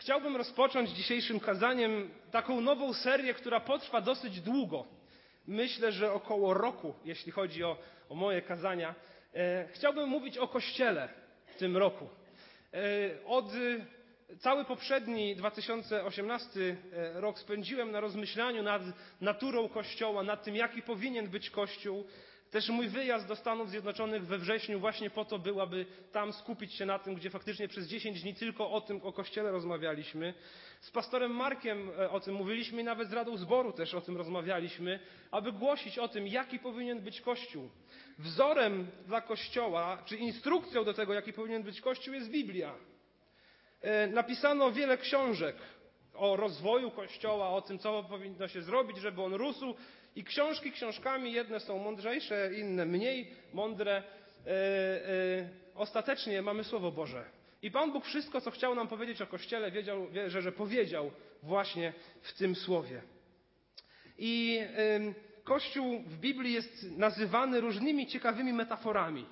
chciałbym rozpocząć dzisiejszym kazaniem taką nową serię, która potrwa dosyć długo. Myślę, że około roku, jeśli chodzi o, o moje kazania. E, chciałbym mówić o Kościele w tym roku. E, od cały poprzedni 2018 e, rok spędziłem na rozmyślaniu nad naturą Kościoła, nad tym, jaki powinien być Kościół. Też mój wyjazd do Stanów Zjednoczonych we wrześniu właśnie po to był, aby tam skupić się na tym, gdzie faktycznie przez 10 dni tylko o tym, o Kościele rozmawialiśmy. Z pastorem Markiem e, o tym mówiliśmy i nawet z Radą Zboru też o tym rozmawialiśmy, aby głosić o tym, jaki powinien być Kościół. Wzorem dla Kościoła, czy instrukcją do tego, jaki powinien być Kościół jest Biblia. E, napisano wiele książek o rozwoju Kościoła, o tym, co powinno się zrobić, żeby on rósł. I książki książkami, jedne są mądrzejsze, inne mniej mądre. E, e, ostatecznie mamy Słowo Boże. I Pan Bóg wszystko, co chciał nam powiedzieć o Kościele, wiedział, że, powiedział właśnie w tym Słowie. I Kościół w Biblii jest nazywany różnymi ciekawymi metaforami.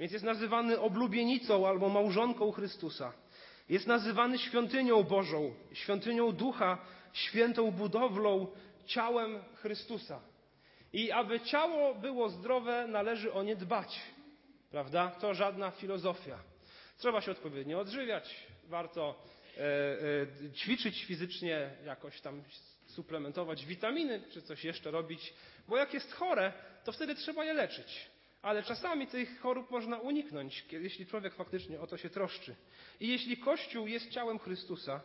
Więc jest nazywany oblubienicą albo małżonką Chrystusa. Jest nazywany świątynią Bożą, świątynią Ducha, świętą budowlą, ciałem Chrystusa. I aby ciało było zdrowe, należy o nie dbać. Prawda? To żadna filozofia. Trzeba się odpowiednio odżywiać, warto e, e, ćwiczyć fizycznie, jakoś tam suplementować witaminy, czy coś jeszcze robić, bo jak jest chore, to wtedy trzeba je leczyć. Ale czasami tych chorób można uniknąć, jeśli człowiek faktycznie o to się troszczy. I jeśli Kościół jest ciałem Chrystusa,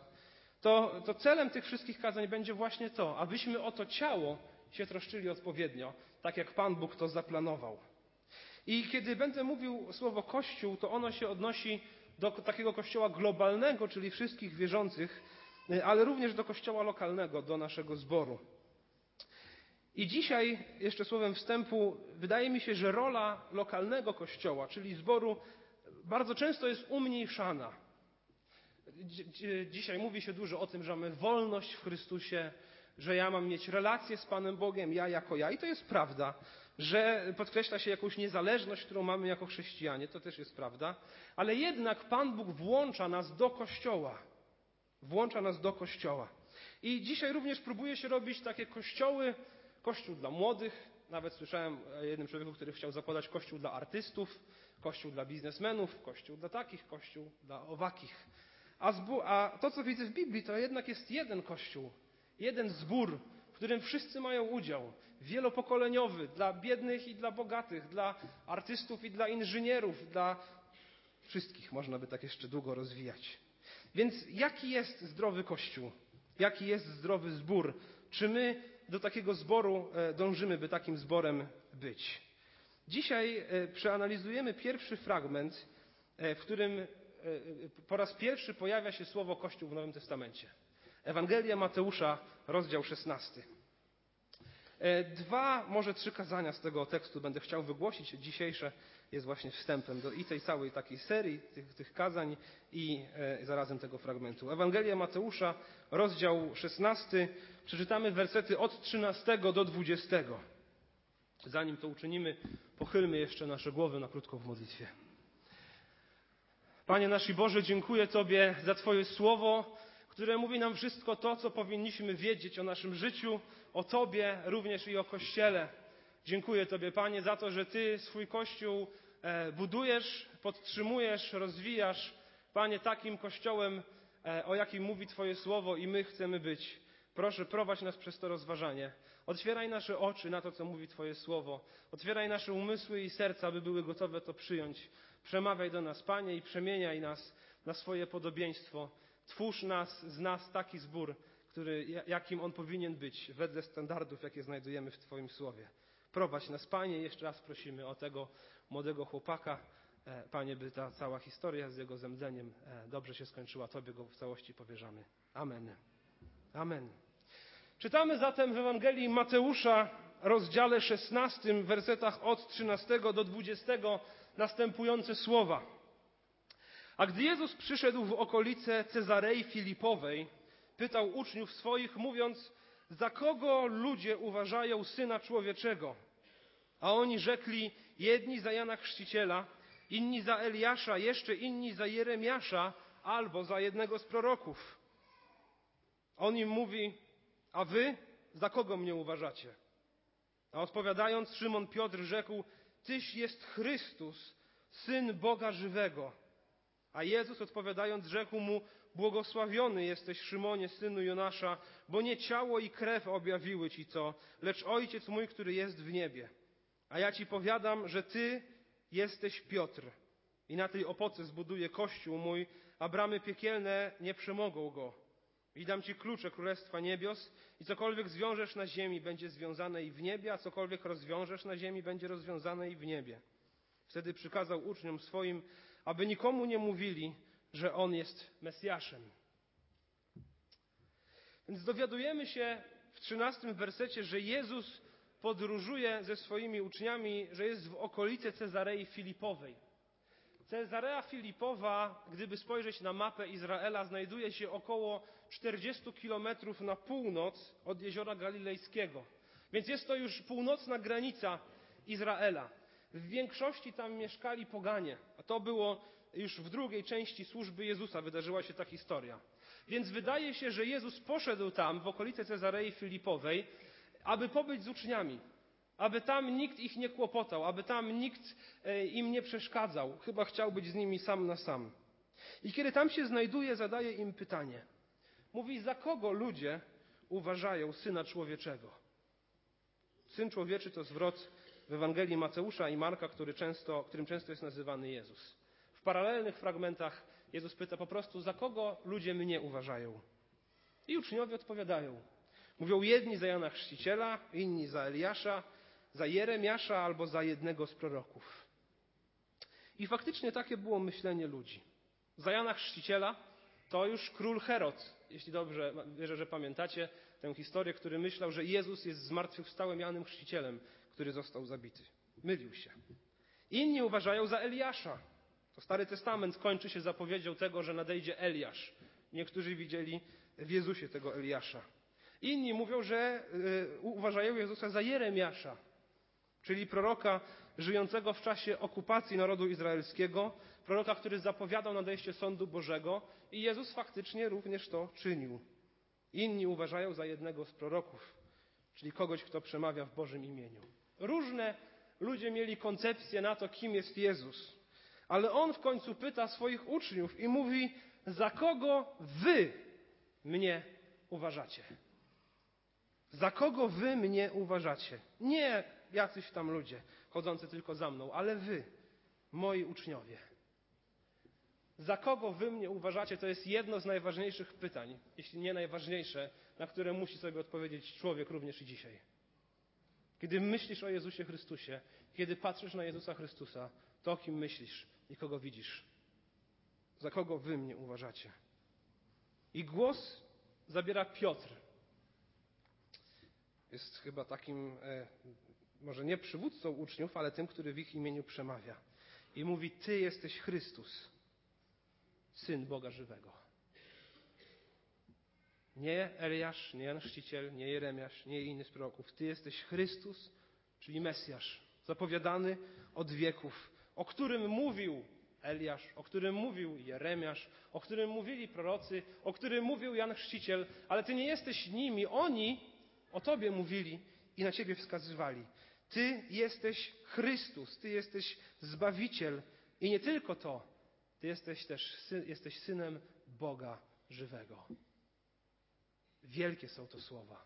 to, to celem tych wszystkich kazań będzie właśnie to, abyśmy o to ciało się troszczyli odpowiednio, tak jak Pan Bóg to zaplanował. I kiedy będę mówił słowo Kościół, to ono się odnosi do takiego kościoła globalnego, czyli wszystkich wierzących, ale również do kościoła lokalnego, do naszego zboru. I dzisiaj, jeszcze słowem wstępu, wydaje mi się, że rola lokalnego kościoła, czyli zboru, bardzo często jest umniejszana. Dzisiaj mówi się dużo o tym, że mamy wolność w Chrystusie, że ja mam mieć relację z Panem Bogiem, ja jako ja. I to jest prawda, że podkreśla się jakąś niezależność, którą mamy jako chrześcijanie. To też jest prawda. Ale jednak Pan Bóg włącza nas do Kościoła. Włącza nas do Kościoła. I dzisiaj również próbuje się robić takie kościoły, kościół dla młodych. Nawet słyszałem o jednym człowieku, który chciał zakładać kościół dla artystów, kościół dla biznesmenów, kościół dla takich, kościół dla owakich. A, a to, co widzę w Biblii, to jednak jest jeden kościół, jeden zbór, w którym wszyscy mają udział. Wielopokoleniowy, dla biednych i dla bogatych, dla artystów i dla inżynierów, dla wszystkich. Można by tak jeszcze długo rozwijać. Więc jaki jest zdrowy kościół? Jaki jest zdrowy zbór? Czy my do takiego zboru e, dążymy, by takim zborem być? Dzisiaj e, przeanalizujemy pierwszy fragment, e, w którym po raz pierwszy pojawia się słowo Kościół w Nowym Testamencie. Ewangelia Mateusza, rozdział 16. Dwa, może trzy kazania z tego tekstu będę chciał wygłosić. Dzisiejsze jest właśnie wstępem do i tej całej takiej serii tych, tych kazań i e, zarazem tego fragmentu. Ewangelia Mateusza, rozdział 16. Przeczytamy wersety od 13 do 20. Zanim to uczynimy, pochylmy jeszcze nasze głowy na krótko w modlitwie. Panie nasz Boże, dziękuję Tobie za Twoje słowo, które mówi nam wszystko to, co powinniśmy wiedzieć o naszym życiu, o Tobie, również i o Kościele. Dziękuję Tobie, Panie, za to, że Ty swój Kościół e, budujesz, podtrzymujesz, rozwijasz. Panie, takim Kościołem, e, o jakim mówi Twoje słowo i my chcemy być. Proszę, prowadź nas przez to rozważanie. Otwieraj nasze oczy na to, co mówi Twoje słowo. Otwieraj nasze umysły i serca, aby były gotowe to przyjąć. Przemawiaj do nas, Panie, i przemieniaj nas na swoje podobieństwo. Twórz nas, z nas taki zbór, który, jakim on powinien być, wedle standardów, jakie znajdujemy w Twoim słowie. Prowadź nas, Panie, jeszcze raz prosimy o tego młodego chłopaka, e, Panie, by ta cała historia z jego zemdleniem e, dobrze się skończyła. Tobie go w całości powierzamy. Amen. Amen. Czytamy zatem w Ewangelii Mateusza, rozdziale 16, wersetach od 13 do 20 następujące słowa. A gdy Jezus przyszedł w okolice Cezarei Filipowej, pytał uczniów swoich, mówiąc, za kogo ludzie uważają Syna Człowieczego? A oni rzekli, jedni za Jana Chrzciciela, inni za Eliasza, jeszcze inni za Jeremiasza albo za jednego z proroków. On im mówi, a wy za kogo mnie uważacie? A odpowiadając, Szymon Piotr rzekł, Tyś jest Chrystus, Syn Boga żywego. A Jezus odpowiadając, rzekł mu, Błogosławiony jesteś, Szymonie, synu Jonasza, bo nie ciało i krew objawiły ci to, lecz Ojciec mój, który jest w niebie. A ja ci powiadam, że ty jesteś Piotr i na tej opoce zbuduję kościół mój, a bramy piekielne nie przemogą go. I dam ci klucze Królestwa Niebios i cokolwiek zwiążesz na ziemi będzie związane i w niebie, a cokolwiek rozwiążesz na ziemi będzie rozwiązane i w niebie. Wtedy przykazał uczniom swoim, aby nikomu nie mówili, że on jest Mesjaszem. Więc dowiadujemy się w trzynastym wersecie, że Jezus podróżuje ze swoimi uczniami, że jest w okolicy Cezarei Filipowej. Cezarea Filipowa, gdyby spojrzeć na mapę Izraela, znajduje się około 40 kilometrów na północ od jeziora Galilejskiego. Więc jest to już północna granica Izraela. W większości tam mieszkali poganie, a to było już w drugiej części służby Jezusa wydarzyła się ta historia. Więc wydaje się, że Jezus poszedł tam, w okolice Cezarei Filipowej, aby pobyć z uczniami, aby tam nikt ich nie kłopotał, aby tam nikt e, im nie przeszkadzał. Chyba chciał być z nimi sam na sam. I kiedy tam się znajduje, zadaje im pytanie. Mówi, za kogo ludzie uważają Syna Człowieczego? Syn Człowieczy to zwrot w Ewangelii Mateusza i Marka, który często, którym często jest nazywany Jezus. W paralelnych fragmentach Jezus pyta po prostu, za kogo ludzie mnie uważają? I uczniowie odpowiadają. Mówią jedni za Jana Chrzciciela, inni za Eliasza, za Jeremiasza albo za jednego z proroków. I faktycznie takie było myślenie ludzi. Za Jana Chrzciciela to już król Herod, jeśli dobrze wierzę, że pamiętacie tę historię, który myślał, że Jezus jest zmartwychwstałym Janem Chrzcicielem, który został zabity. Mylił się. Inni uważają za Eliasza. To Stary Testament kończy się zapowiedzią tego, że nadejdzie Eliasz. Niektórzy widzieli w Jezusie tego Eliasza. Inni mówią, że y, uważają Jezusa za Jeremiasza, czyli proroka żyjącego w czasie okupacji narodu izraelskiego, proroka, który zapowiadał nadejście sądu Bożego i Jezus faktycznie również to czynił. Inni uważają za jednego z proroków, czyli kogoś, kto przemawia w Bożym imieniu. Różne ludzie mieli koncepcje na to, kim jest Jezus. Ale on w końcu pyta swoich uczniów i mówi: Za kogo wy mnie uważacie? Za kogo wy mnie uważacie? Nie jacyś tam ludzie chodzący tylko za mną, ale wy, moi uczniowie. Za kogo wy mnie uważacie, to jest jedno z najważniejszych pytań, jeśli nie najważniejsze, na które musi sobie odpowiedzieć człowiek również i dzisiaj. Kiedy myślisz o Jezusie Chrystusie, kiedy patrzysz na Jezusa Chrystusa, to o kim myślisz i kogo widzisz? Za kogo wy mnie uważacie? I głos zabiera Piotr. Jest chyba takim, e, może nie przywódcą uczniów, ale tym, który w ich imieniu przemawia. I mówi: Ty jesteś Chrystus, syn Boga żywego. Nie Eliasz, nie Jan Chrzciciel, nie Jeremiasz, nie inny z proroków. Ty jesteś Chrystus, czyli Mesjasz, zapowiadany od wieków, o którym mówił Eliasz, o którym mówił Jeremiasz, o którym mówili prorocy, o którym mówił Jan Chrzciciel, ale Ty nie jesteś nimi. Oni o Tobie mówili i na Ciebie wskazywali. Ty jesteś Chrystus, Ty jesteś Zbawiciel i nie tylko to, Ty jesteś też jesteś Synem Boga żywego. Wielkie są to słowa.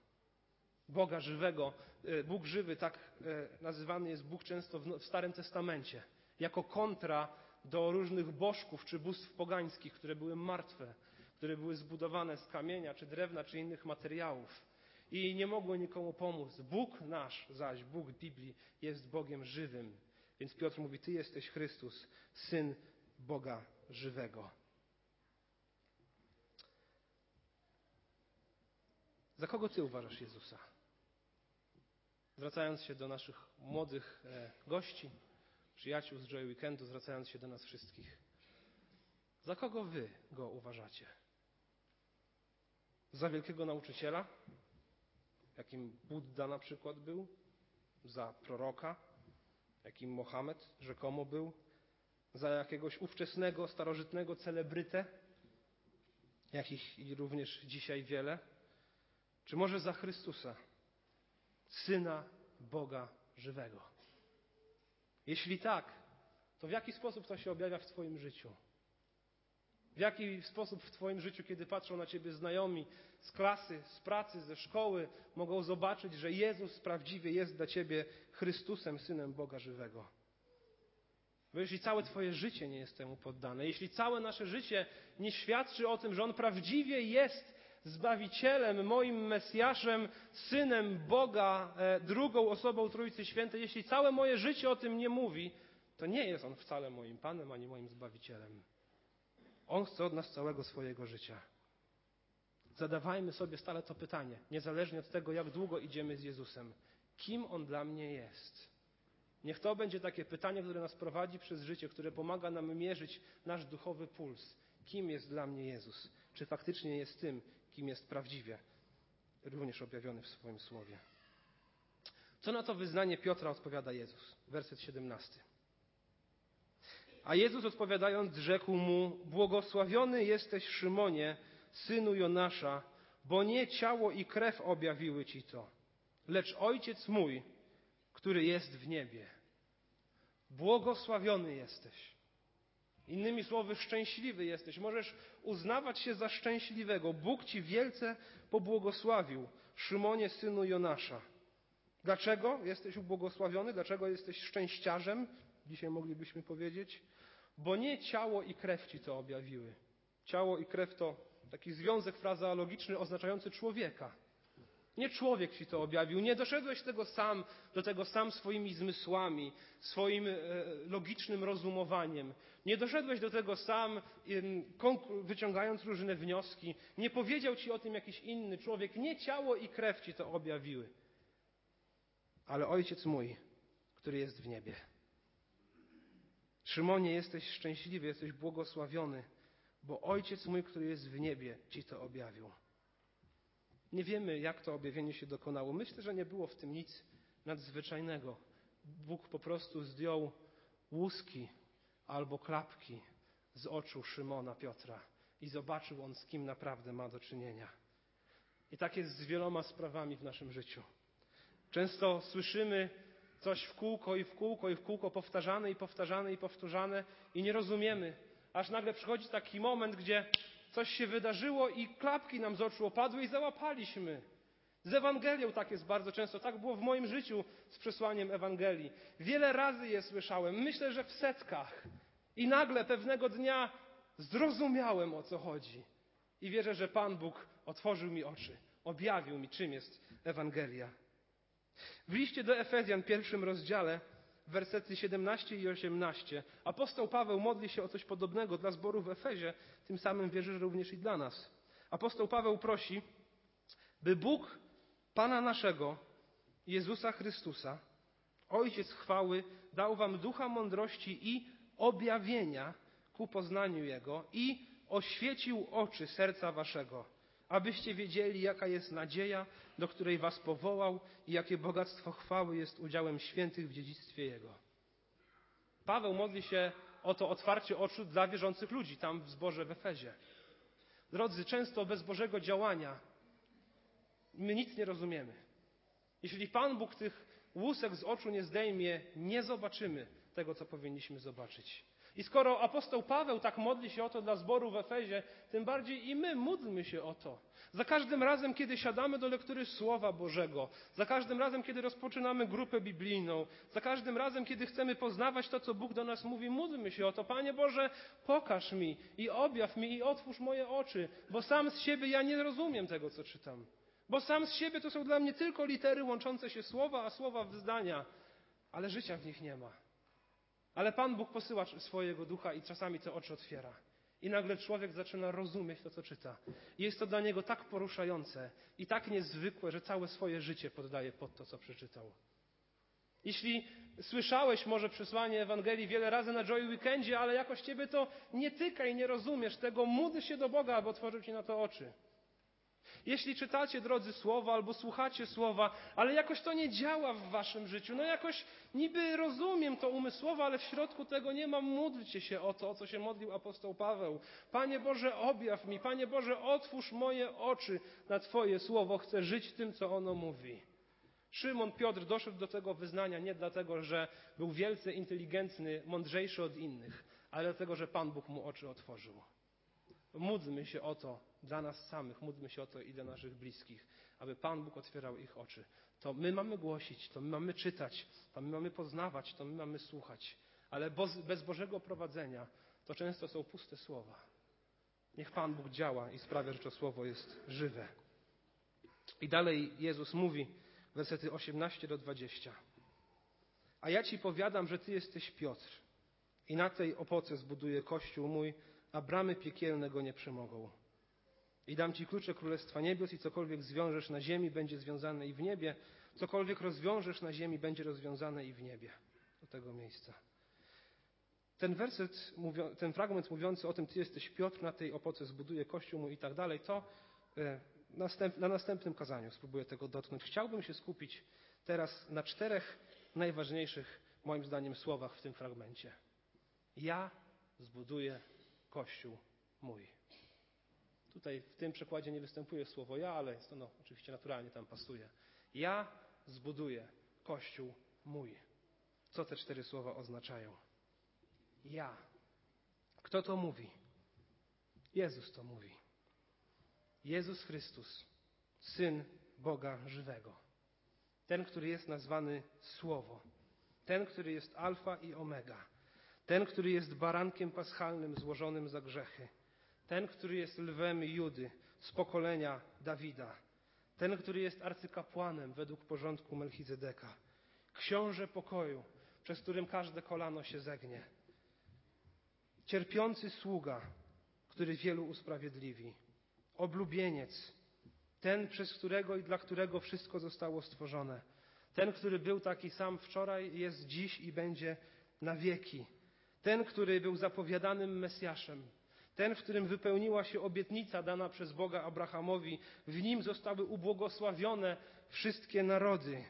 Boga żywego, e, Bóg żywy, tak e, nazywany jest Bóg często w Starym Testamencie, jako kontra do różnych bożków czy bóstw pogańskich, które były martwe, które były zbudowane z kamienia, czy drewna, czy innych materiałów i nie mogły nikomu pomóc. Bóg nasz zaś, Bóg Biblii, jest Bogiem żywym. Więc Piotr mówi: Ty jesteś Chrystus, syn Boga żywego. Za kogo Ty uważasz Jezusa? Zwracając się do naszych młodych e, gości, przyjaciół z Joy Weekendu, zwracając się do nas wszystkich. Za kogo Wy Go uważacie? Za wielkiego nauczyciela, jakim Buddha na przykład był? Za proroka, jakim Mohamed rzekomo był? Za jakiegoś ówczesnego, starożytnego celebrytę, jakich i również dzisiaj wiele? Czy może za Chrystusa, Syna Boga żywego? Jeśli tak, to w jaki sposób to się objawia w Twoim życiu? W jaki sposób w Twoim życiu, kiedy patrzą na Ciebie znajomi z klasy, z pracy, ze szkoły, mogą zobaczyć, że Jezus prawdziwie jest dla Ciebie Chrystusem, Synem Boga żywego? Bo jeśli całe Twoje życie nie jest temu poddane, jeśli całe nasze życie nie świadczy o tym, że On prawdziwie jest Zbawicielem, moim Mesjaszem, Synem Boga, e, drugą osobą Trójcy Świętej, jeśli całe moje życie o tym nie mówi, to nie jest On wcale moim Panem ani moim Zbawicielem. On chce od nas całego swojego życia. Zadawajmy sobie stale to pytanie, niezależnie od tego, jak długo idziemy z Jezusem. Kim On dla mnie jest? Niech to będzie takie pytanie, które nas prowadzi przez życie, które pomaga nam mierzyć nasz duchowy puls. Kim jest dla mnie Jezus? Czy faktycznie jest tym, kim jest prawdziwie, również objawiony w swoim słowie? Co na to wyznanie Piotra odpowiada Jezus? Werset 17. A Jezus odpowiadając rzekł mu, błogosławiony jesteś Szymonie, synu Jonasza, bo nie ciało i krew objawiły ci to, lecz Ojciec mój, który jest w niebie. Błogosławiony jesteś. Innymi słowy, szczęśliwy jesteś. Możesz uznawać się za szczęśliwego. Bóg ci wielce pobłogosławił, Szymonie, synu Jonasza. Dlaczego jesteś ubłogosławiony? Dlaczego jesteś szczęściarzem? Dzisiaj moglibyśmy powiedzieć. Bo nie ciało i krew ci to objawiły. Ciało i krew to taki związek frazeologiczny oznaczający człowieka. Nie człowiek ci to objawił, nie doszedłeś tego sam, do tego sam swoimi zmysłami, swoim e, logicznym rozumowaniem. Nie doszedłeś do tego sam, wyciągając różne wnioski. Nie powiedział ci o tym jakiś inny człowiek. Nie ciało i krew ci to objawiły. Ale Ojciec mój, który jest w niebie. Szymonie, jesteś szczęśliwy, jesteś błogosławiony, bo Ojciec mój, który jest w niebie, ci to objawił. Nie wiemy, jak to objawienie się dokonało. Myślę, że nie było w tym nic nadzwyczajnego. Bóg po prostu zdjął łuski albo klapki z oczu Szymona Piotra i zobaczył on, z kim naprawdę ma do czynienia. I tak jest z wieloma sprawami w naszym życiu. Często słyszymy coś w kółko i w kółko i w kółko powtarzane i powtarzane i powtarzane i nie rozumiemy, aż nagle przychodzi taki moment, gdzie coś się wydarzyło i klapki nam z oczu opadły i załapaliśmy. Z Ewangelią tak jest bardzo często. Tak było w moim życiu z przesłaniem Ewangelii. Wiele razy je słyszałem, myślę, że w setkach. I nagle pewnego dnia zrozumiałem o co chodzi. I wierzę, że Pan Bóg otworzył mi oczy, objawił mi, czym jest Ewangelia. W liście do Efezjan, pierwszym rozdziale, wersety 17 i 18. Apostoł Paweł modli się o coś podobnego dla zboru w Efezie, tym samym wierzy, że również i dla nas. Apostoł Paweł prosi, by Bóg Pana naszego, Jezusa Chrystusa, Ojciec chwały, dał wam ducha mądrości i objawienia ku poznaniu Jego i oświecił oczy serca waszego, abyście wiedzieli, jaka jest nadzieja, do której was powołał i jakie bogactwo chwały jest udziałem świętych w dziedzictwie Jego. Paweł modli się o to otwarcie oczu dla wierzących ludzi tam w zborze w Efezie. Drodzy, często bez Bożego działania my nic nie rozumiemy. Jeśli Pan Bóg tych łusek z oczu nie zdejmie, nie zobaczymy tego, co powinniśmy zobaczyć. I skoro apostoł Paweł tak modli się o to dla zboru w Efezie, tym bardziej i my módlmy się o to. Za każdym razem, kiedy siadamy do lektury Słowa Bożego, za każdym razem, kiedy rozpoczynamy grupę biblijną, za każdym razem, kiedy chcemy poznawać to, co Bóg do nas mówi, módlmy się o to. Panie Boże, pokaż mi i objaw mi i otwórz moje oczy, bo sam z siebie ja nie rozumiem tego, co czytam. Bo sam z siebie to są dla mnie tylko litery łączące się słowa, a słowa w zdania, ale życia w nich nie ma. Ale Pan Bóg posyła swojego ducha i czasami te oczy otwiera. I nagle człowiek zaczyna rozumieć to, co czyta. I jest to dla niego tak poruszające i tak niezwykłe, że całe swoje życie poddaje pod to, co przeczytał. Jeśli słyszałeś może przesłanie Ewangelii wiele razy na Joy Weekendzie, ale jakoś Ciebie to nie tyka i nie rozumiesz tego, módl się do Boga, aby otworzył Ci na to oczy. Jeśli czytacie, drodzy, słowa albo słuchacie słowa, ale jakoś to nie działa w waszym życiu, no jakoś niby rozumiem to umysłowo, ale w środku tego nie mam, módlcie się o to, o co się modlił apostoł Paweł. Panie Boże, objaw mi, Panie Boże, otwórz moje oczy na Twoje słowo, chcę żyć tym, co ono mówi. Szymon Piotr doszedł do tego wyznania nie dlatego, że był wielce inteligentny, mądrzejszy od innych, ale dlatego, że Pan Bóg mu oczy otworzył. Módlmy się o to dla nas samych, módlmy się o to i dla naszych bliskich, aby Pan Bóg otwierał ich oczy. To my mamy głosić, to my mamy czytać, to my mamy poznawać, to my mamy słuchać, ale bez Bożego prowadzenia to często są puste słowa. Niech Pan Bóg działa i sprawia, że to słowo jest żywe. I dalej Jezus mówi, wersety 18 do 20. A ja ci powiadam, że ty jesteś Piotr i na tej opoce zbuduję kościół mój, a bramy piekielne go nie przemogą. I dam ci klucze Królestwa Niebios i cokolwiek zwiążesz na ziemi, będzie związane i w niebie, cokolwiek rozwiążesz na ziemi, będzie rozwiązane i w niebie. Do tego miejsca. Ten werset, ten fragment mówiący o tym, ty jesteś Piotr, na tej opoce zbuduję kościół mój i tak dalej, to e, na następnym kazaniu spróbuję tego dotknąć. Chciałbym się skupić teraz na czterech najważniejszych, moim zdaniem, słowach w tym fragmencie. Ja zbuduję Kościół mój. Tutaj w tym przekładzie nie występuje słowo ja, ale jest ono oczywiście naturalnie tam pasuje. Ja zbuduję Kościół mój. Co te cztery słowa oznaczają? Ja. Kto to mówi? Jezus to mówi. Jezus Chrystus, Syn Boga żywego. Ten, który jest nazwany Słowo. Ten, który jest Alfa i Omega. Ten, który jest barankiem paschalnym złożonym za grzechy. Ten, który jest lwem Judy z pokolenia Dawida. Ten, który jest arcykapłanem według porządku Melchizedeka. Książę pokoju, przez którym każde kolano się zegnie. Cierpiący sługa, który wielu usprawiedliwi oblubieniec, ten, przez którego i dla którego wszystko zostało stworzone. Ten, który był taki sam wczoraj, jest dziś i będzie na wieki. Ten, który był zapowiadanym Mesjaszem. Ten, w którym wypełniła się obietnica dana przez Boga Abrahamowi. W nim zostały ubłogosławione wszystkie narody.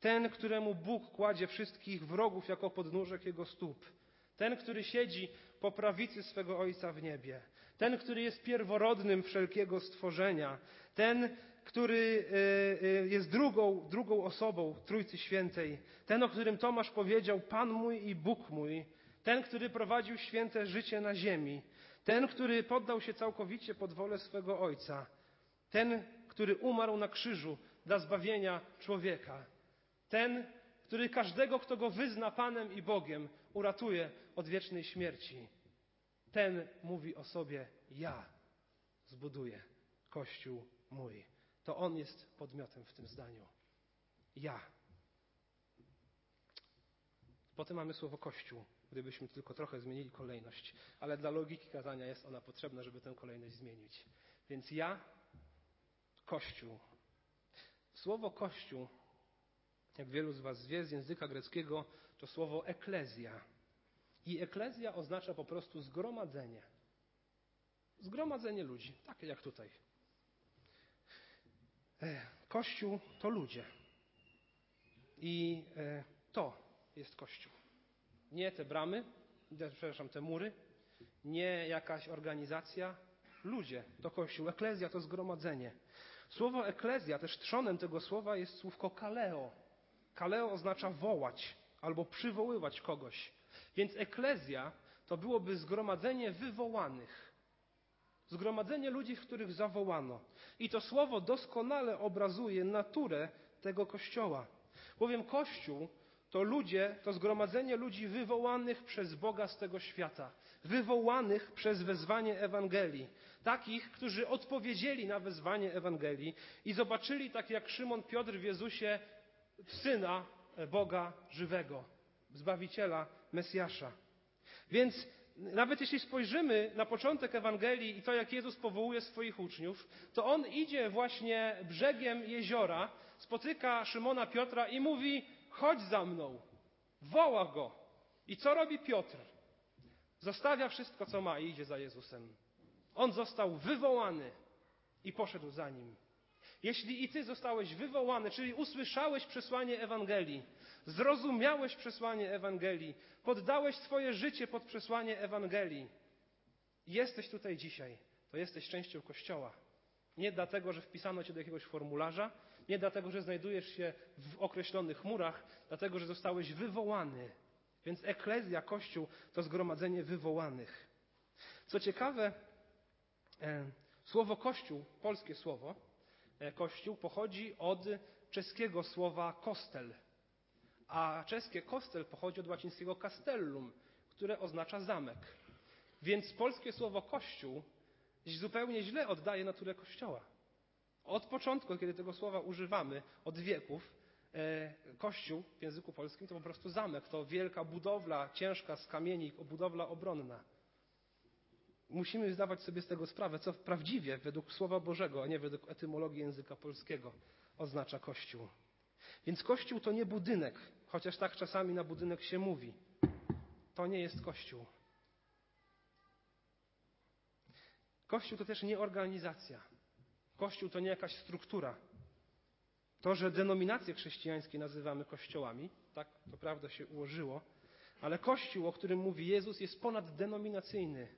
Ten, któremu Bóg kładzie wszystkich wrogów jako podnóżek jego stóp. Ten, który siedzi po prawicy swego Ojca w niebie. Ten, który jest pierworodnym wszelkiego stworzenia. Ten, który e, e, jest drugą, drugą osobą Trójcy Świętej. Ten, o którym Tomasz powiedział, Pan mój i Bóg mój. Ten, który prowadził święte życie na ziemi. Ten, który poddał się całkowicie pod wolę swego Ojca. Ten, który umarł na krzyżu dla zbawienia człowieka. Ten, który każdego, kto go wyzna Panem i Bogiem, uratuje od wiecznej śmierci. Ten mówi o sobie: Ja zbuduję Kościół mój. To on jest podmiotem w tym zdaniu. Ja. Potem mamy słowo Kościół, gdybyśmy tylko trochę zmienili kolejność, ale dla logiki kazania jest ona potrzebna, żeby tę kolejność zmienić. Więc ja, Kościół. Słowo Kościół jak wielu z Was wie, z języka greckiego to słowo eklezja. I eklezja oznacza po prostu zgromadzenie. Zgromadzenie ludzi, takie jak tutaj. E, Kościół to ludzie. I e, to jest Kościół. Nie te bramy, przepraszam, te mury, nie jakaś organizacja. Ludzie to Kościół. Eklezja to zgromadzenie. Słowo eklezja, też trzonem tego słowa jest słówko kaleo. Kaleo oznacza wołać albo przywoływać kogoś. Więc eklezja to byłoby zgromadzenie wywołanych. Zgromadzenie ludzi, których zawołano. I to słowo doskonale obrazuje naturę tego kościoła. Bowiem kościół to ludzie, to zgromadzenie ludzi wywołanych przez Boga z tego świata, wywołanych przez wezwanie Ewangelii, takich, którzy odpowiedzieli na wezwanie Ewangelii i zobaczyli, tak jak Szymon Piotr w Jezusie, Syna Boga żywego, Zbawiciela, Mesjasza. Więc nawet jeśli spojrzymy na początek Ewangelii i to, jak Jezus powołuje swoich uczniów, to On idzie właśnie brzegiem jeziora, spotyka Szymona Piotra i mówi, chodź za mną. Woła go. I co robi Piotr? Zostawia wszystko, co ma i idzie za Jezusem. On został wywołany. i poszedł za nim. Jeśli i ty zostałeś wywołany, czyli usłyszałeś przesłanie Ewangelii, zrozumiałeś przesłanie Ewangelii, poddałeś swoje życie pod przesłanie Ewangelii, jesteś tutaj dzisiaj, to jesteś częścią Kościoła. Nie dlatego, że wpisano cię do jakiegoś formularza, nie dlatego, że znajdujesz się w określonych murach, dlatego, że zostałeś wywołany. Więc eklezja, Kościół to zgromadzenie wywołanych. Co ciekawe, e, słowo Kościół, polskie słowo, e, Kościół pochodzi od czeskiego słowa kostel, a czeskie kostel pochodzi od łacińskiego castellum, które oznacza zamek. Więc polskie słowo Kościół zupełnie źle oddaje naturę Kościoła. Od początku, kiedy tego słowa używamy, od wieków, e, Kościół w języku polskim to po prostu zamek, to wielka budowla, ciężka z kamieni, budowla obronna. Musimy zdawać sobie z tego sprawę, co prawdziwie według Słowa Bożego, a nie według etymologii języka polskiego oznacza Kościół. Więc Kościół to nie budynek, chociaż tak czasami na budynek się mówi. To nie jest Kościół. Kościół to też nie organizacja. Kościół to nie jakaś struktura. To, że denominacje chrześcijańskie nazywamy kościołami, tak to prawda się ułożyło, ale Kościół, o którym mówi Jezus, jest ponaddenominacyjny.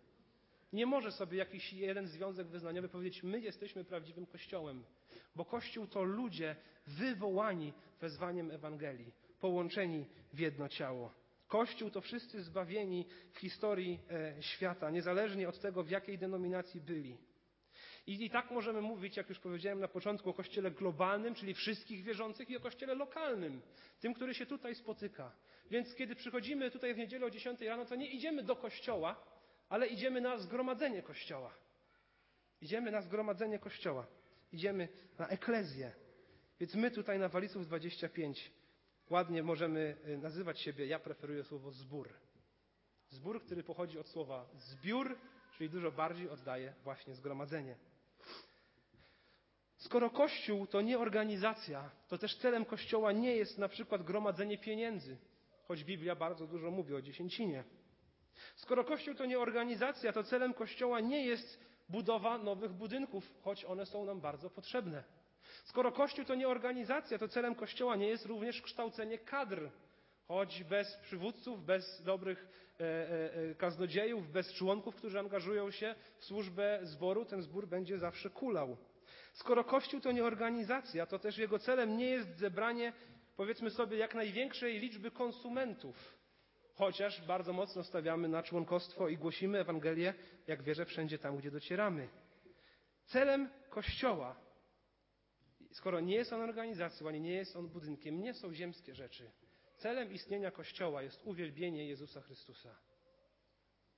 Nie może sobie jakiś jeden związek wyznaniowy powiedzieć, my jesteśmy prawdziwym Kościołem, bo Kościół to ludzie wywołani wezwaniem Ewangelii, połączeni w jedno ciało. Kościół to wszyscy zbawieni w historii e, świata, niezależnie od tego, w jakiej denominacji byli. I, I tak możemy mówić, jak już powiedziałem na początku, o kościele globalnym, czyli wszystkich wierzących, i o kościele lokalnym, tym, który się tutaj spotyka. Więc kiedy przychodzimy tutaj w niedzielę o 10 rano, to nie idziemy do kościoła, ale idziemy na zgromadzenie kościoła. Idziemy na zgromadzenie kościoła. Idziemy na eklezję. Więc my tutaj na Walisów 25 ładnie możemy y, nazywać siebie, ja preferuję słowo zbór. Zbór, który pochodzi od słowa zbiór, czyli dużo bardziej oddaje właśnie zgromadzenie. Skoro Kościół to nie organizacja, to też celem Kościoła nie jest na przykład gromadzenie pieniędzy, choć Biblia bardzo dużo mówi o dziesięcinie. Skoro Kościół to nie organizacja, to celem Kościoła nie jest budowa nowych budynków, choć one są nam bardzo potrzebne. Skoro Kościół to nie organizacja, to celem Kościoła nie jest również kształcenie kadr, choć bez przywódców, bez dobrych e, e, e, kaznodziejów, bez członków, którzy angażują się w służbę zboru, ten zbór będzie zawsze kulał. Skoro Kościół to nie organizacja, to też jego celem nie jest zebranie, powiedzmy sobie, jak największej liczby konsumentów, chociaż bardzo mocno stawiamy na członkostwo i głosimy Ewangelię, jak wierzę, wszędzie tam, gdzie docieramy. Celem Kościoła, skoro nie jest on organizacją, ani nie jest on budynkiem, nie są ziemskie rzeczy. Celem istnienia Kościoła jest uwielbienie Jezusa Chrystusa.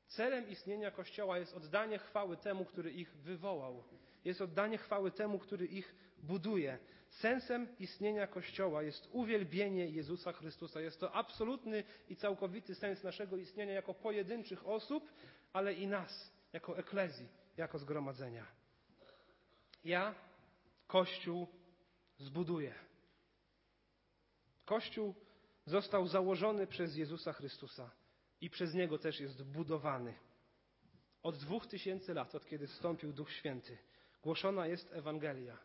Celem istnienia Kościoła jest oddanie chwały temu, który ich wywołał. Jest oddanie chwały temu, który ich buduje. Sensem istnienia Kościoła jest uwielbienie Jezusa Chrystusa. Jest to absolutny i całkowity sens naszego istnienia jako pojedynczych osób, ale i nas, jako eklezji, jako zgromadzenia. Ja Kościół zbuduję. Kościół został założony przez Jezusa Chrystusa i przez Niego też jest budowany. Od dwóch tysięcy lat, od kiedy wstąpił Duch Święty, głoszona jest Ewangelia,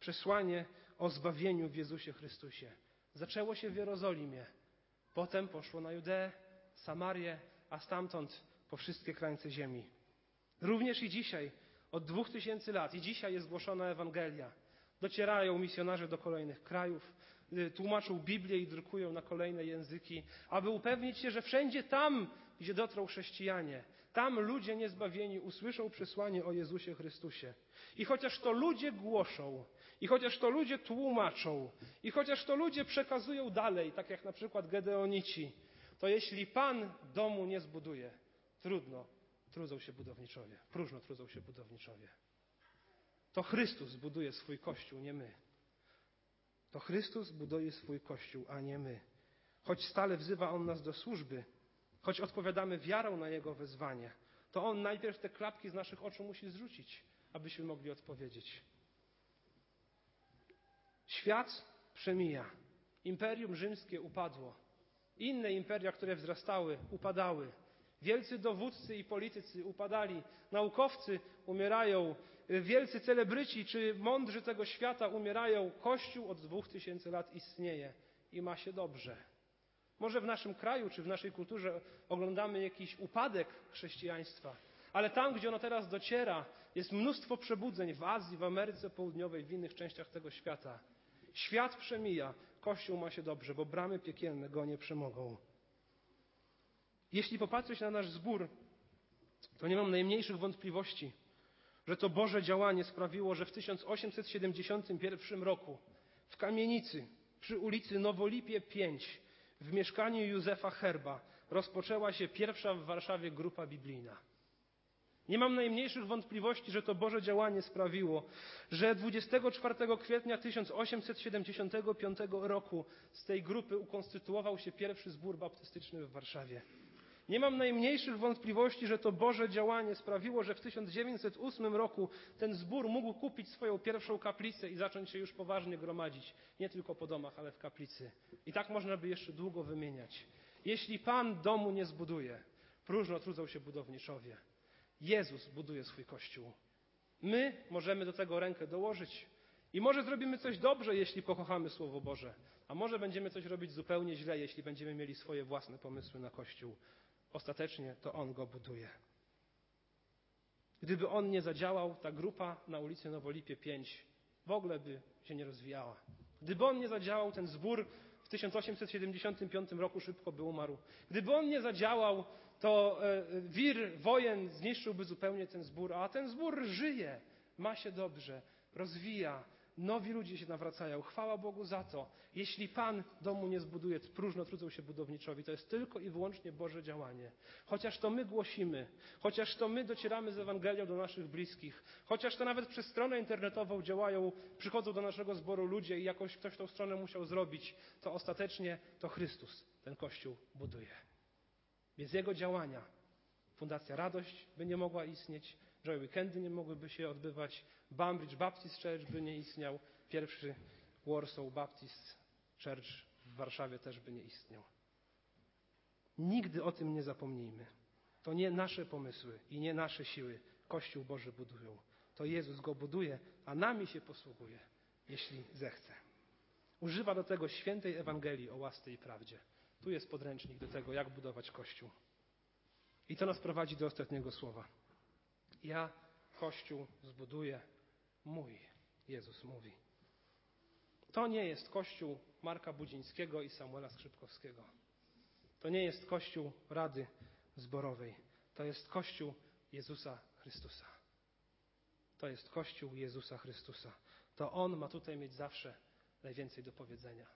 przesłanie o zbawieniu w Jezusie Chrystusie. Zaczęło się w Jerozolimie, potem poszło na Judeę, Samarię, a stamtąd po wszystkie krańce ziemi. Również i dzisiaj, od dwóch tysięcy lat, i dzisiaj jest głoszona Ewangelia. Docierają misjonarze do kolejnych krajów, Y, tłumaczą Biblię i drukują na kolejne języki, aby upewnić się, że wszędzie tam, gdzie dotrą chrześcijanie, tam ludzie niezbawieni usłyszą przesłanie o Jezusie Chrystusie. I chociaż to ludzie głoszą, i chociaż to ludzie tłumaczą, i chociaż to ludzie przekazują dalej, tak jak na przykład Gedeonici, to jeśli Pan domu nie zbuduje, trudno, trudzą się budowniczowie, próżno trudzą się budowniczowie. To Chrystus zbuduje swój Kościół, nie my. To Chrystus buduje swój Kościół, a nie my. Choć stale wzywa On nas do służby, choć odpowiadamy wiarą na Jego wezwanie, to On najpierw te klapki z naszych oczu musi zrzucić, abyśmy mogli odpowiedzieć. Świat przemija. Imperium rzymskie upadło. Inne imperia, które wzrastały, upadały. Wielcy dowódcy i politycy upadali. Naukowcy umierają. wielcy celebryci czy mądrzy tego świata umierają, Kościół od dwóch tysięcy lat istnieje i ma się dobrze. Może w naszym kraju czy w naszej kulturze oglądamy jakiś upadek chrześcijaństwa, ale tam, gdzie ono teraz dociera, jest mnóstwo przebudzeń w Azji, w Ameryce Południowej, w innych częściach tego świata. Świat przemija, Kościół ma się dobrze, bo bramy piekielne go nie przemogą. Jeśli popatrzeć na nasz zbór, to nie mam najmniejszych wątpliwości, że to Boże działanie sprawiło, że w 1871 roku w kamienicy przy ulicy Nowolipie 5 w mieszkaniu Józefa Herba rozpoczęła się pierwsza w Warszawie grupa biblijna. Nie mam najmniejszych wątpliwości, że to Boże działanie sprawiło, że 24 kwietnia 1875 roku z tej grupy ukonstytuował się pierwszy zbór baptystyczny w Warszawie. Nie mam najmniejszych wątpliwości, że to Boże działanie sprawiło, że w 1908 roku ten zbór mógł kupić swoją pierwszą kaplicę i zacząć się już poważnie gromadzić. Nie tylko po domach, ale w kaplicy. I tak można by jeszcze długo wymieniać. Jeśli Pan domu nie zbuduje, próżno trudzą się budowniczowie. Jezus buduje swój Kościół. My możemy do tego rękę dołożyć. I może zrobimy coś dobrze, jeśli pokochamy Słowo Boże, a może będziemy coś robić zupełnie źle, jeśli będziemy mieli swoje własne pomysły na Kościół. Ostatecznie to On go buduje. Gdyby On nie zadziałał, ta grupa na ulicy Nowolipie 5 w ogóle by się nie rozwijała. Gdyby On nie zadziałał, ten zbór w 1875 roku szybko by umarł. Gdyby On nie zadziałał, to e, wir wojen zniszczyłby zupełnie ten zbór, a ten zbór żyje, ma się dobrze, rozwija, Nowi ludzie się nawracają. Chwała Bogu za to. Jeśli Pan domu nie zbuduje, próżno trudzą się budowniczowi. To jest tylko i wyłącznie Boże działanie. Chociaż to my głosimy, chociaż to my docieramy z Ewangelią do naszych bliskich, chociaż to nawet przez stronę internetową działają, przychodzą do naszego zboru ludzie i jakoś ktoś tą stronę musiał zrobić, to ostatecznie to Chrystus ten Kościół buduje. Bez Jego działania Fundacja Radość by nie mogła istnieć, Joy Weekendy nie mogłyby się odbywać, Bambridge Baptist Church by nie istniał, pierwszy Warsaw Baptist Church w Warszawie też by nie istniał. Nigdy o tym nie zapomnijmy. To nie nasze pomysły i nie nasze siły Kościół Boży budują. To Jezus go buduje, a nami się posługuje, jeśli zechce. Używa do tego świętej Ewangelii o łasce i prawdzie. Tu jest podręcznik do tego, jak budować Kościół. I to nas prowadzi do ostatniego słowa. Ja Kościół zbuduję mój, Jezus mówi. To nie jest Kościół Marka Budzińskiego i Samuela Skrzypkowskiego. To nie jest Kościół Rady Zborowej. To jest Kościół Jezusa Chrystusa. To jest Kościół Jezusa Chrystusa. To On ma tutaj mieć zawsze najwięcej do powiedzenia.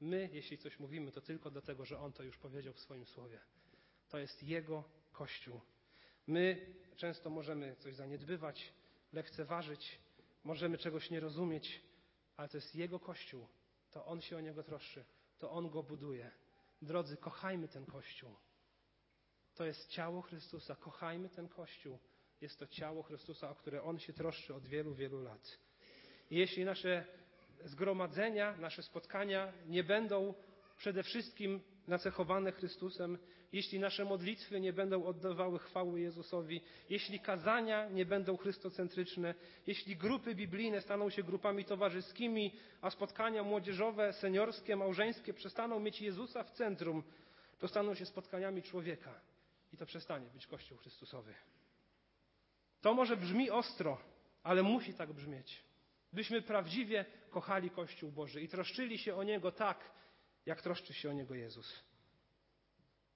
My, jeśli coś mówimy, to tylko dlatego, że On to już powiedział w swoim słowie. To jest Jego Kościół. My często możemy coś zaniedbywać, lekceważyć, możemy czegoś nie rozumieć, ale to jest Jego Kościół. To On się o Niego troszczy, to On go buduje. Drodzy, kochajmy ten Kościół. To jest ciało Chrystusa. Kochajmy ten Kościół. Jest to ciało Chrystusa, o które On się troszczy od wielu, wielu lat. I jeśli nasze zgromadzenia, nasze spotkania nie będą przede wszystkim nacechowane Chrystusem, jeśli nasze modlitwy nie będą oddawały chwały Jezusowi, jeśli kazania nie będą chrystocentryczne, jeśli grupy biblijne staną się grupami towarzyskimi, a spotkania młodzieżowe, seniorskie, małżeńskie przestaną mieć Jezusa w centrum, to staną się spotkaniami człowieka i to przestanie być Kościół Chrystusowy. To może brzmi ostro, ale musi tak brzmieć. Byśmy prawdziwie kochali Kościół Boży i troszczyli się o Niego tak, jak troszczy się o niego Jezus.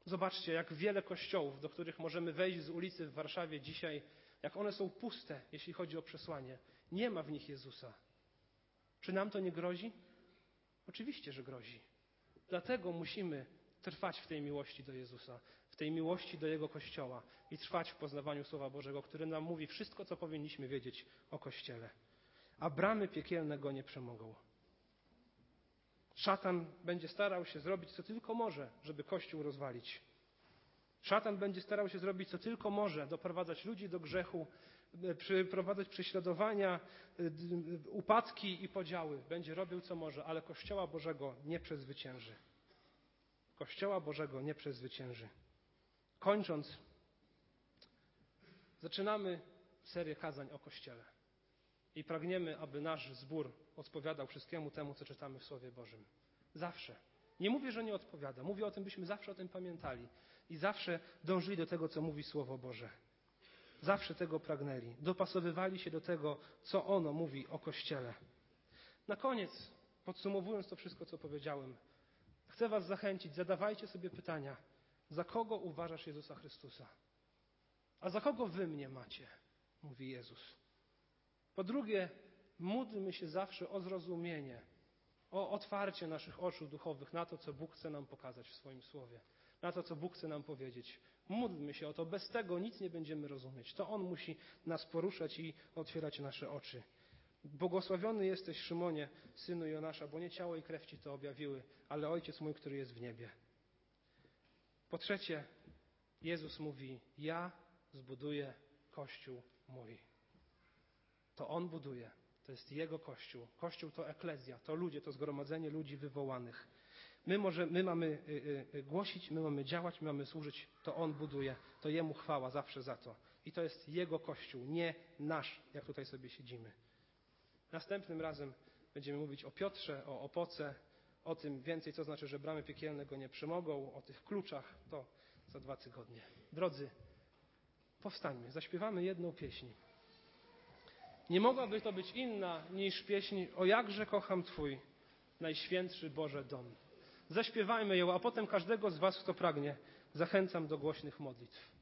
Zobaczcie, jak wiele kościołów, do których możemy wejść z ulicy w Warszawie dzisiaj, jak one są puste, jeśli chodzi o przesłanie. Nie ma w nich Jezusa. Czy nam to nie grozi? Oczywiście, że grozi. Dlatego musimy trwać w tej miłości do Jezusa, w tej miłości do Jego Kościoła i trwać w poznawaniu Słowa Bożego, który nam mówi wszystko, co powinniśmy wiedzieć o Kościele. A bramy piekielne go nie przemogą. Szatan będzie starał się zrobić, co tylko może, żeby Kościół rozwalić. Szatan będzie starał się zrobić, co tylko może, doprowadzać ludzi do grzechu, e, przyprowadzać prześladowania, e, upadki i podziały. Będzie robił, co może, ale Kościoła Bożego nie przezwycięży. Kościoła Bożego nie przezwycięży. Kończąc, zaczynamy serię kazań o Kościele. I pragniemy, aby nasz zbór odpowiadał wszystkiemu temu, co czytamy w Słowie Bożym. Zawsze. Nie mówię, że nie odpowiada. Mówię o tym, byśmy zawsze o tym pamiętali i zawsze dążyli do tego, co mówi Słowo Boże. Zawsze tego pragnęli. Dopasowywali się do tego, co ono mówi o Kościele. Na koniec, podsumowując to wszystko, co powiedziałem, chcę Was zachęcić, zadawajcie sobie pytania, za kogo uważasz Jezusa Chrystusa? A za kogo Wy mnie macie? Mówi Jezus. Po drugie, módlmy się zawsze o zrozumienie, o otwarcie naszych oczu duchowych na to, co Bóg chce nam pokazać w swoim słowie, na to, co Bóg chce nam powiedzieć. Módlmy się o to, bez tego nic nie będziemy rozumieć. To On musi nas poruszać i otwierać nasze oczy. Błogosławiony jesteś, Szymonie, synu Jonasza, bo nie ciało i krew ci to objawiły, ale Ojciec mój, który jest w niebie. Po trzecie, Jezus mówi: Ja zbuduję Kościół mój. To On buduje. To jest Jego Kościół. Kościół to eklezja, to ludzie, to zgromadzenie ludzi wywołanych. My, może, my mamy y, y, y, głosić, my mamy działać, my mamy służyć. To On buduje. To Jemu chwała zawsze za to. I to jest Jego Kościół, nie nasz, jak tutaj sobie siedzimy. Następnym razem będziemy mówić o Piotrze, o opoce, o tym więcej, co znaczy, że bramy piekielne go nie przemogą, o tych kluczach. To za dwa tygodnie. Drodzy, powstańmy, zaśpiewamy jedną pieśń. Nie mogłaby to być inna niż pieśń O jakże kocham Twój najświętszy Boże dom. Zaśpiewajmy ją, a potem każdego z Was, kto pragnie, zachęcam do głośnych modlitw.